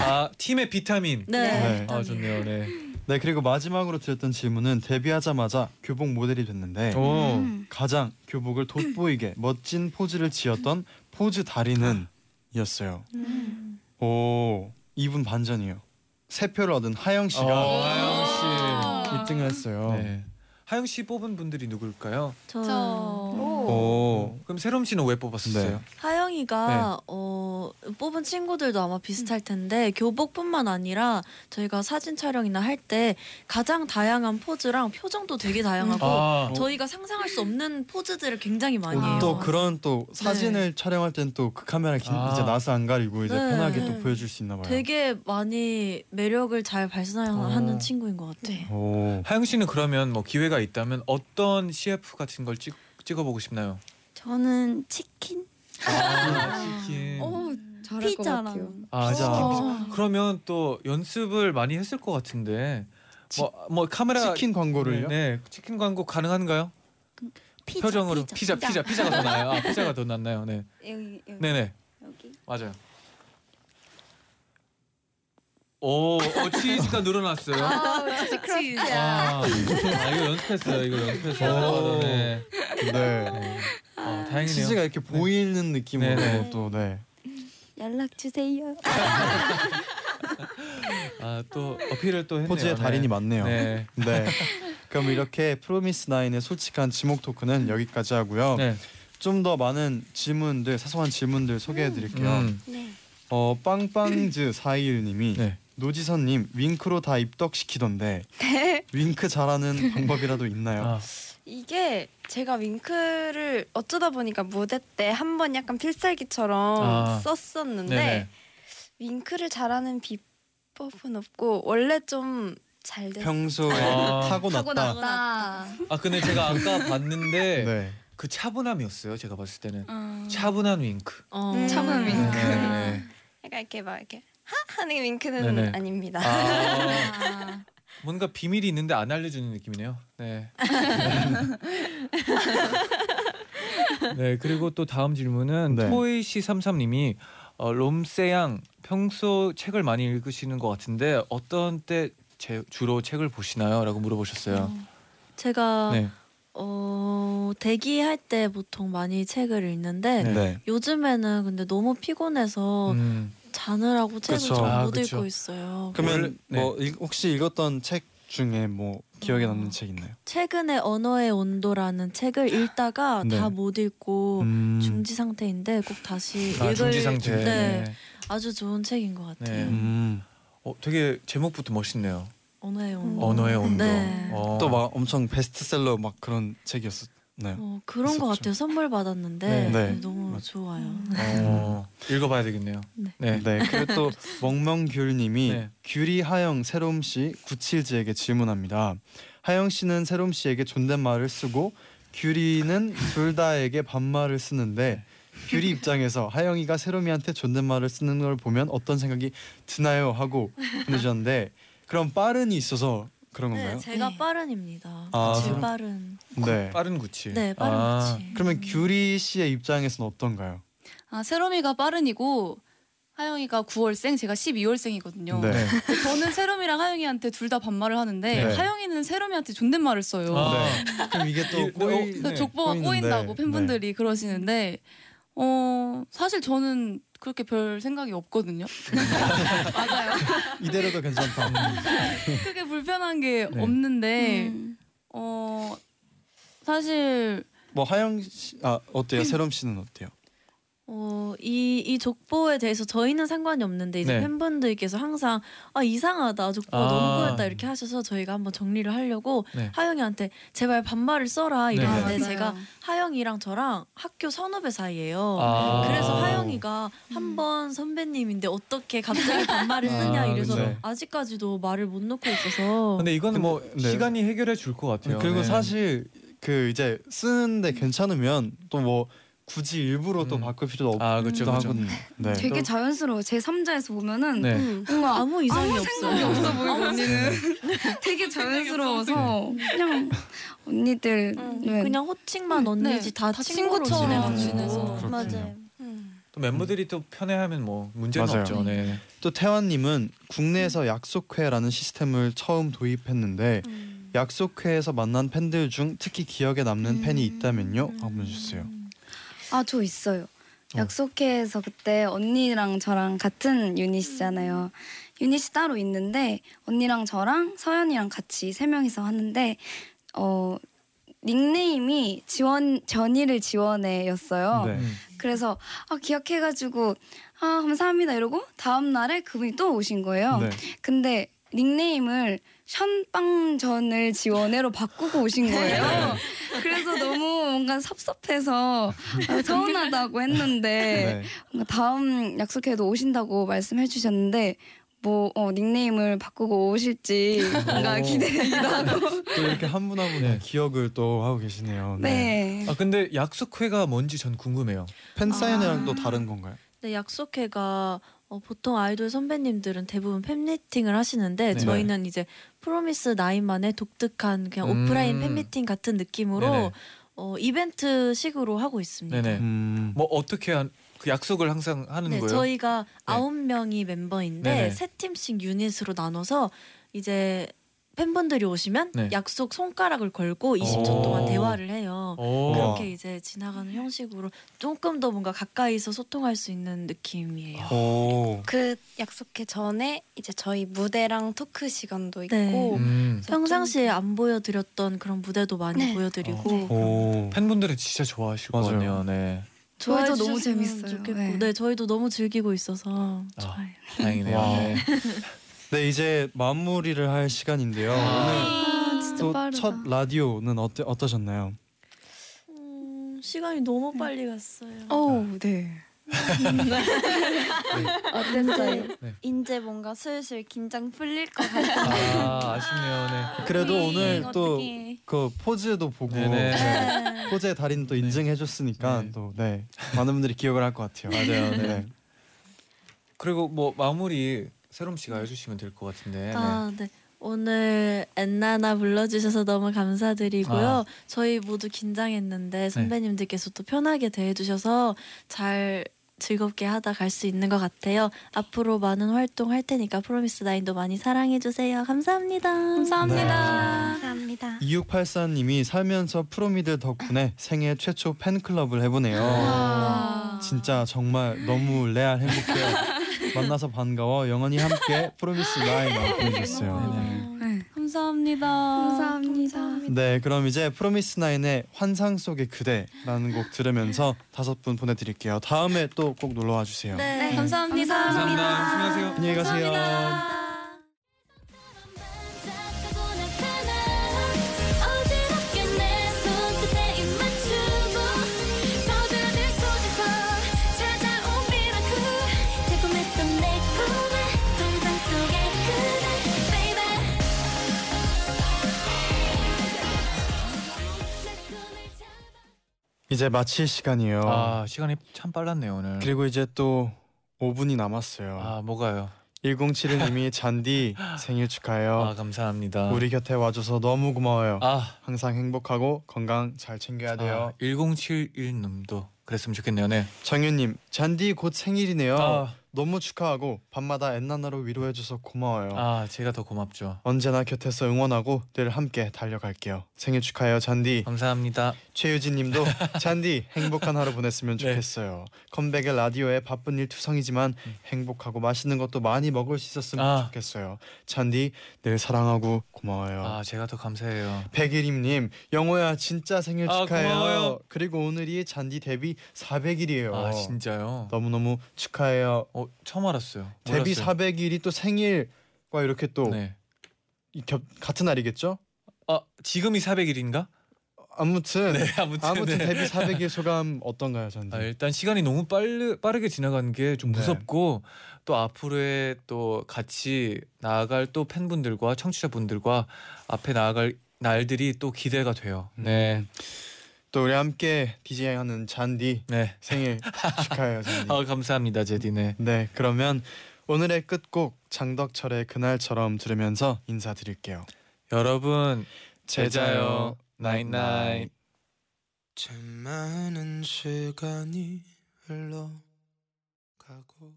아 팀의 비타민. 네. 네. 아 좋네요. 네. 네 그리고 마지막으로 드렸던 질문은 데뷔하자마자 교복 모델이 됐는데 오. 음. 가장 교복을 돋보이게 멋진 포즈를 지었던 포즈 달인은 이었어요. 음. 오 이분 반전이에요. 세 표를 얻은 하영 씨가 어, 하영 1등을 했어요. 네. 하영 씨 뽑은 분들이 누굴까요? 저, 저 오. 그럼 세롬 씨는 왜 뽑았었어요? 네. 하영이가 어, 뽑은 친구들도 아마 비슷할 텐데 교복뿐만 아니라 저희가 사진 촬영이나 할 때 가장 다양한 포즈랑 표정도 되게 다양하고 아, 저희가 상상할 수 없는 포즈들을 굉장히 많이 해요. 또 그런 또 사진을 촬영할 땐 또 그 카메라 긴, 아. 이제 나서 안 가리고 이제 네. 편하게 또 네. 보여줄 수 있나 봐요. 되게 많이 매력을 잘 발산하는 어. 친구인 것 같아요. 오. 하영 씨는 그러면 뭐 기회가 있다면 어떤 CF 같은 걸 찍, 찍어보고 싶나요? 저는 치킨 아, 치킨. 어, 잘할 것 피자랑 같아요. 아, 피자. 자, 그러면 또 연습을 많이 했을 것 같은데 뭐, 뭐 카메라 치킨 광고를요? 네, 네, 치킨 광고 가능한가요? 피자, 표정으로 피자 피자 피자, 가더 나요. 아, 피자가 더 낫나요? 네, 여기 여기 네, 네, 여기 맞아요. 오, 어, 치즈가 늘어났어요. 아, 치즈. 아, 아, 이거 연습했어요. 이거 연습했어요. 오. 네. 네. 네. 어, 다행이네요. 치즈가 이렇게 보이는 느낌으로 네네. 또 네. 연락 주세요. (laughs) 아, 또 어필을 또 했네요. 포즈의 달인이 네. 많네요. 네. 네. 그럼 이렇게 프로미스 나인의 솔직한 지목 토크는 여기까지 하고요. 네. 좀 더 많은 질문들, 사소한 질문들 소개해 드릴게요. 음. 네. 어, 빵빵즈 421 님이 네. 노지선 님 윙크로 다 입덕시키던데 (laughs) 윙크 잘하는 방법이라도 있나요? 아, 이게 제가 윙크를 어쩌다 보니까 무대 때 한 번 약간 필살기처럼 아. 썼었는데 네네. 윙크를 잘하는 비법은 없고 원래 좀 잘 됐. 평소에 (laughs) 아. 타고났다. 나아 근데 제가 아까 봤는데 (laughs) 네. 그 차분함이었어요. 제가 봤을 때는 어. 차분한 윙크. 어. 음. 차분한 윙크. 네. 약간 이렇게 막 이렇게 하 하는 윙크는 네네. 아닙니다. 아, (laughs) 뭔가 비밀이 있는데 안 알려주는 느낌이네요. 네. (laughs) 네 그리고 또 다음 질문은 네. 토이시 삼삼님이 어, 롬세양 평소 책을 많이 읽으시는 것 같은데 어떤 때 제, 주로 책을 보시나요?라고 물어보셨어요. 제가 네. 어, 대기할 때 보통 많이 책을 읽는데 네. 네. 요즘에는 근데 너무 피곤해서 음, 자느라고 책을 그쵸. 잘 아, 못 그쵸. 읽고 있어요. 원래- 그러면 네. 뭐 읽- 혹시 읽었던 책 중에 뭐 기억에 어. 남는 책 있나요? 최근에 언어의 온도라는 책을 읽다가 네. 다 못 읽고 음. 중지 상태인데 꼭 다시 아, 읽을 중지 상태. 네, 아주 좋은 책인 것 같아요. 네. 음. 어, 되게 제목부터 멋있네요. 언어의 온도. 언어의 온도. 네. 어. 또 막 엄청 베스트셀러 막 그런 책이었나 요? 어, 그런 것. 같아요. 선물 받았는데 네. 네. 너무 맞- 좋아요. 어, (laughs) 읽어봐야 되겠네요. 네. 네. 네. 그리고 또 (laughs) 멍멍귤님이 네. 귤이 하영 세롬 씨 구칠지에게 질문합니다. 하영 씨는 세롬 씨에게 존댓말을 쓰고 귤이는 둘 다에게 반말을 쓰는데 귤이 입장에서 하영이가 세롬이한테 존댓말을 쓰는 걸 보면 어떤 생각이 드나요? 하고 보내주셨는데 그럼 빠른이 있어서 그런 건가요? 네, 제가 네. 빠른입니다. 아, 제일 그럼- 빠른. 네. 빠른 구치. 네, 빠른 아, 거지. 그러면 귤이 씨의 입장에서는 어떤가요? 아 세롬이가 빠른이고 하영이가 9월생, 제가 12월생이거든요. 네. 저는 세롬이랑 하영이한테 둘 다 반말을 하는데 네. 하영이는 세롬이한테 존댓말을 써요. 아. 네. (laughs) 그럼 이게 또 이- 꼬이 어, 네. 족보가. 꼬인다고 팬분들이 그러시는데 어 사실 저는 그렇게 별 생각이 없거든요. (laughs) 맞아요. (laughs) 이대로도 괜찮다. (laughs) 크게 불편한 게 네. 없는데 음. 어 사실 뭐 하영 씨, 아 어때요? 세롬 씨는 어때요? 어, 이, 이 족보에 대해서 저희는 상관이 없는데 이제 네. 팬분들께서 항상 아 이상하다 족보가 아. 너무 꼬였다 이렇게 하셔서 저희가 한번 정리를 하려고 네. 하영이한테 제발 반말을 써라 네. 이랬는데 아, 맞아요. 제가 하영이랑 저랑 학교 선후배 사이예요. 아. 그래서 하영 이가 한 번 선배님인데 어떻게 갑자기 반말을 쓰냐 아, 이래서 그쵸. 아직까지도 말을 못 놓고 있어서 근데 이거는 뭐 네. 시간이 해결해 줄 것 같아요. 그리고 네. 사실 그 이제 쓰는데 괜찮으면 또 뭐 굳이 일부러 또 음. 바꿀 필요도 없기도 아, 그쵸, 그쵸. 하거든요. 네. 되게 자연스러워. 제 3자에서 보면은 네. 음. 뭔가 아무 이상이 아무 없어요. 생각이 없어 보이고 언니는 (laughs) 되게 자연스러워서 그냥 언니들 음, 네. 그냥 호칭만 언니지 네, 다다 친구로 친구처럼 지내가지고 지내서. 맞아요. 음. 그 멤버들이 또 편해하면 뭐 문제는 맞아요. 없죠. 네. 또 태환님은 국내에서 약속회라는 시스템을 처음 도입했는데 음. 약속회에서 만난 팬들 중 특히 기억에 남는 팬이 있다면요? 한번 주세요. 아 저 있어요. 약속회에서 그때 언니랑 저랑 같은 유닛이잖아요. 유닛이 따로 있는데 언니랑 저랑 서연이랑 같이 세 명이서 하는데 어 닉네임이 지원 전이를 지원해였어요. 네. 음. 그래서 아 기억해가지고 아 감사합니다 이러고 다음 날에 그분이 또 오신 거예요. 네. 근데 닉네임을 션빵전을 지원해로 바꾸고 오신 (laughs) 거예요. 그래서 너무 뭔가 섭섭해서 아, 서운하다고 했는데 네. 뭔가 다음 약속해도 오신다고 말씀해 주셨는데 뭐 어, 닉네임을 바꾸고 오실지 뭔가 오. 기대되기도 하고 (laughs) 또 이렇게 한 분 한분 네. 기억을 또 하고 계시네요. 네. 아 근데 약속회가 뭔지 전 궁금해요. 팬 사인회랑 아. 또 다른 건가요? 네, 약속회가 어, 보통 아이돌 선배님들은 대부분 팬미팅을 하시는데 네. 저희는 이제 프로미스 나인만의 독특한 그냥 음. 오프라인 팬미팅 같은 느낌으로 네네. 어, 이벤트식으로 하고 있습니다. 네네. 음. 뭐 어떻게 한, 그 약속을 항상 하는 네, 거예요? 저희가 아홉 명이 멤버인데 네네. 세 팀씩 유닛으로 나눠서 이제 팬분들이 오시면 네. 약속 손가락을 걸고 20초 오. 동안 대화를 해요. 오. 그렇게 이제 지나가는 형식으로 조금 더 뭔가 가까이서 소통할 수 있는 느낌이에요. 오. 그 약속회 전에 이제 저희 무대랑 토크 시간도 있고 네. 음. 평상시에 안 보여드렸던 그런 무대도 많이 네. 보여드리고 네. 오. 팬분들은 진짜 좋아하실 맞아요. 거네요. 네. 저희도 너무 재밌어요. 좋겠고, 네. 네. 저희도 너무 즐기고 있어서 아. 좋아요. 다행이네요. 와. 네. 네 이제 마무리를 할 시간인데요. 아, 진짜 오늘 빠르다. 또첫 라디오는 어때 어떠셨나요? 음, 시간이 너무 빨리 갔어요. 어, 네. (laughs) 어땠어요? 네. 이제 뭔가 슬슬 긴장 풀릴 것 같아요. 아 아쉽네요. 네. 그래도 오늘 또 어떡해. 그 포즈도 보고 네네. 네. 포즈의 달인 또 인증해줬으니까 네. 또 네 많은 분들이 기억을 할 것 같아요. 맞아요. 네. 네. 그리고 뭐 마무리 세롬 씨가 해주시면 될 것 같은데. 아, 네. 오늘 엔나나 불러주셔서 너무 감사드리고요. 아. 저희 모두 긴장했는데 선배님들께서 또 편하게 대해주셔서 잘 즐겁게 하다 갈 수 있는 것 같아요. 앞으로 많은 활동 할 테니까 프로미스 나인도 많이 사랑해 주세요. 감사합니다. 감사합니다. 감사합니다. 2684님이 살면서 프로미들 덕분에 생애 최초 팬클럽을 해보네요. 와. 진짜 정말 너무 레알 행복해요. 만나서 반가워 영원히 함께 프로미스 나인 보내주셨어요. 네. 네. 감사합니다. 감사합니다. 네, 그럼 이제 프로미스 나인의 환상 속의 그대라는 곡 들으면서 다섯 분 보내드릴게요. 다음에 또 꼭 놀러 와 주세요. 네, 감사합니다. 감사합니다. 안녕하세요. 안녕히 가세요. 반짝하고 이제 마칠 시간이에요. 아 시간이 참 빨랐네요 오늘. 그리고 이제 또 5분이 남았어요. 아 뭐가요? 1071님이 (laughs) 잔디 생일 축하해요. 아 감사합니다. 우리 곁에 와줘서 너무 고마워요. 아, 항상 행복하고 건강 잘 챙겨야 돼요. 아 1071님도 그랬으면 좋겠네요. 네. 정윤님 잔디 곧 생일이네요. 아, 너무 축하하고 밤마다 엔나나로 위로해줘서 고마워요. 아 제가 더 고맙죠. 언제나 곁에서 응원하고 늘 함께 달려갈게요. 생일 축하해요 잔디. 감사합니다. 최유진님도 (laughs) 잔디 행복한 하루 보냈으면 네. 좋겠어요. 컴백의 라디오에 바쁜 일 투성이지만 행복하고 맛있는 것도 많이 먹을 수 있었으면 아. 좋겠어요. 잔디 늘 사랑하고 고마워요. 아 제가 더 감사해요. 백일임님 영호야 진짜 생일 아, 축하해요. 고마워요. 그리고 오늘이 잔디 데뷔 400일이에요. 아 진짜요? 너무 너무 축하해요. 어 처음 알았어요. 데뷔 몰랐어요. 400일이 또 생일과 이렇게 또 네. 이 겹, 같은 날이겠죠? 아 지금이 400일인가? 아무튼 네 아무튼. 아무튼 네. 데뷔 400일 (laughs) 소감 어떤가요, 잔디? 아, 일단 시간이 너무 빨리 빠르게 지나가는 게좀 네. 무섭고 또 앞으로의 또 같이 나아갈 또 팬분들과 청취자분들과 앞에 나아갈 날들이 또 기대가 돼요. 네. 또 우리 함께 DJ하는 잔디 네. 생일 축하해요, (laughs) 잔디. 아 감사합니다 제디네. 네, 그러면 오늘의 끝곡 장덕철의 그날처럼 들으면서 인사드릴게요. 여러분 제자요 나인나인. 참 많은 시간이 흘러 하고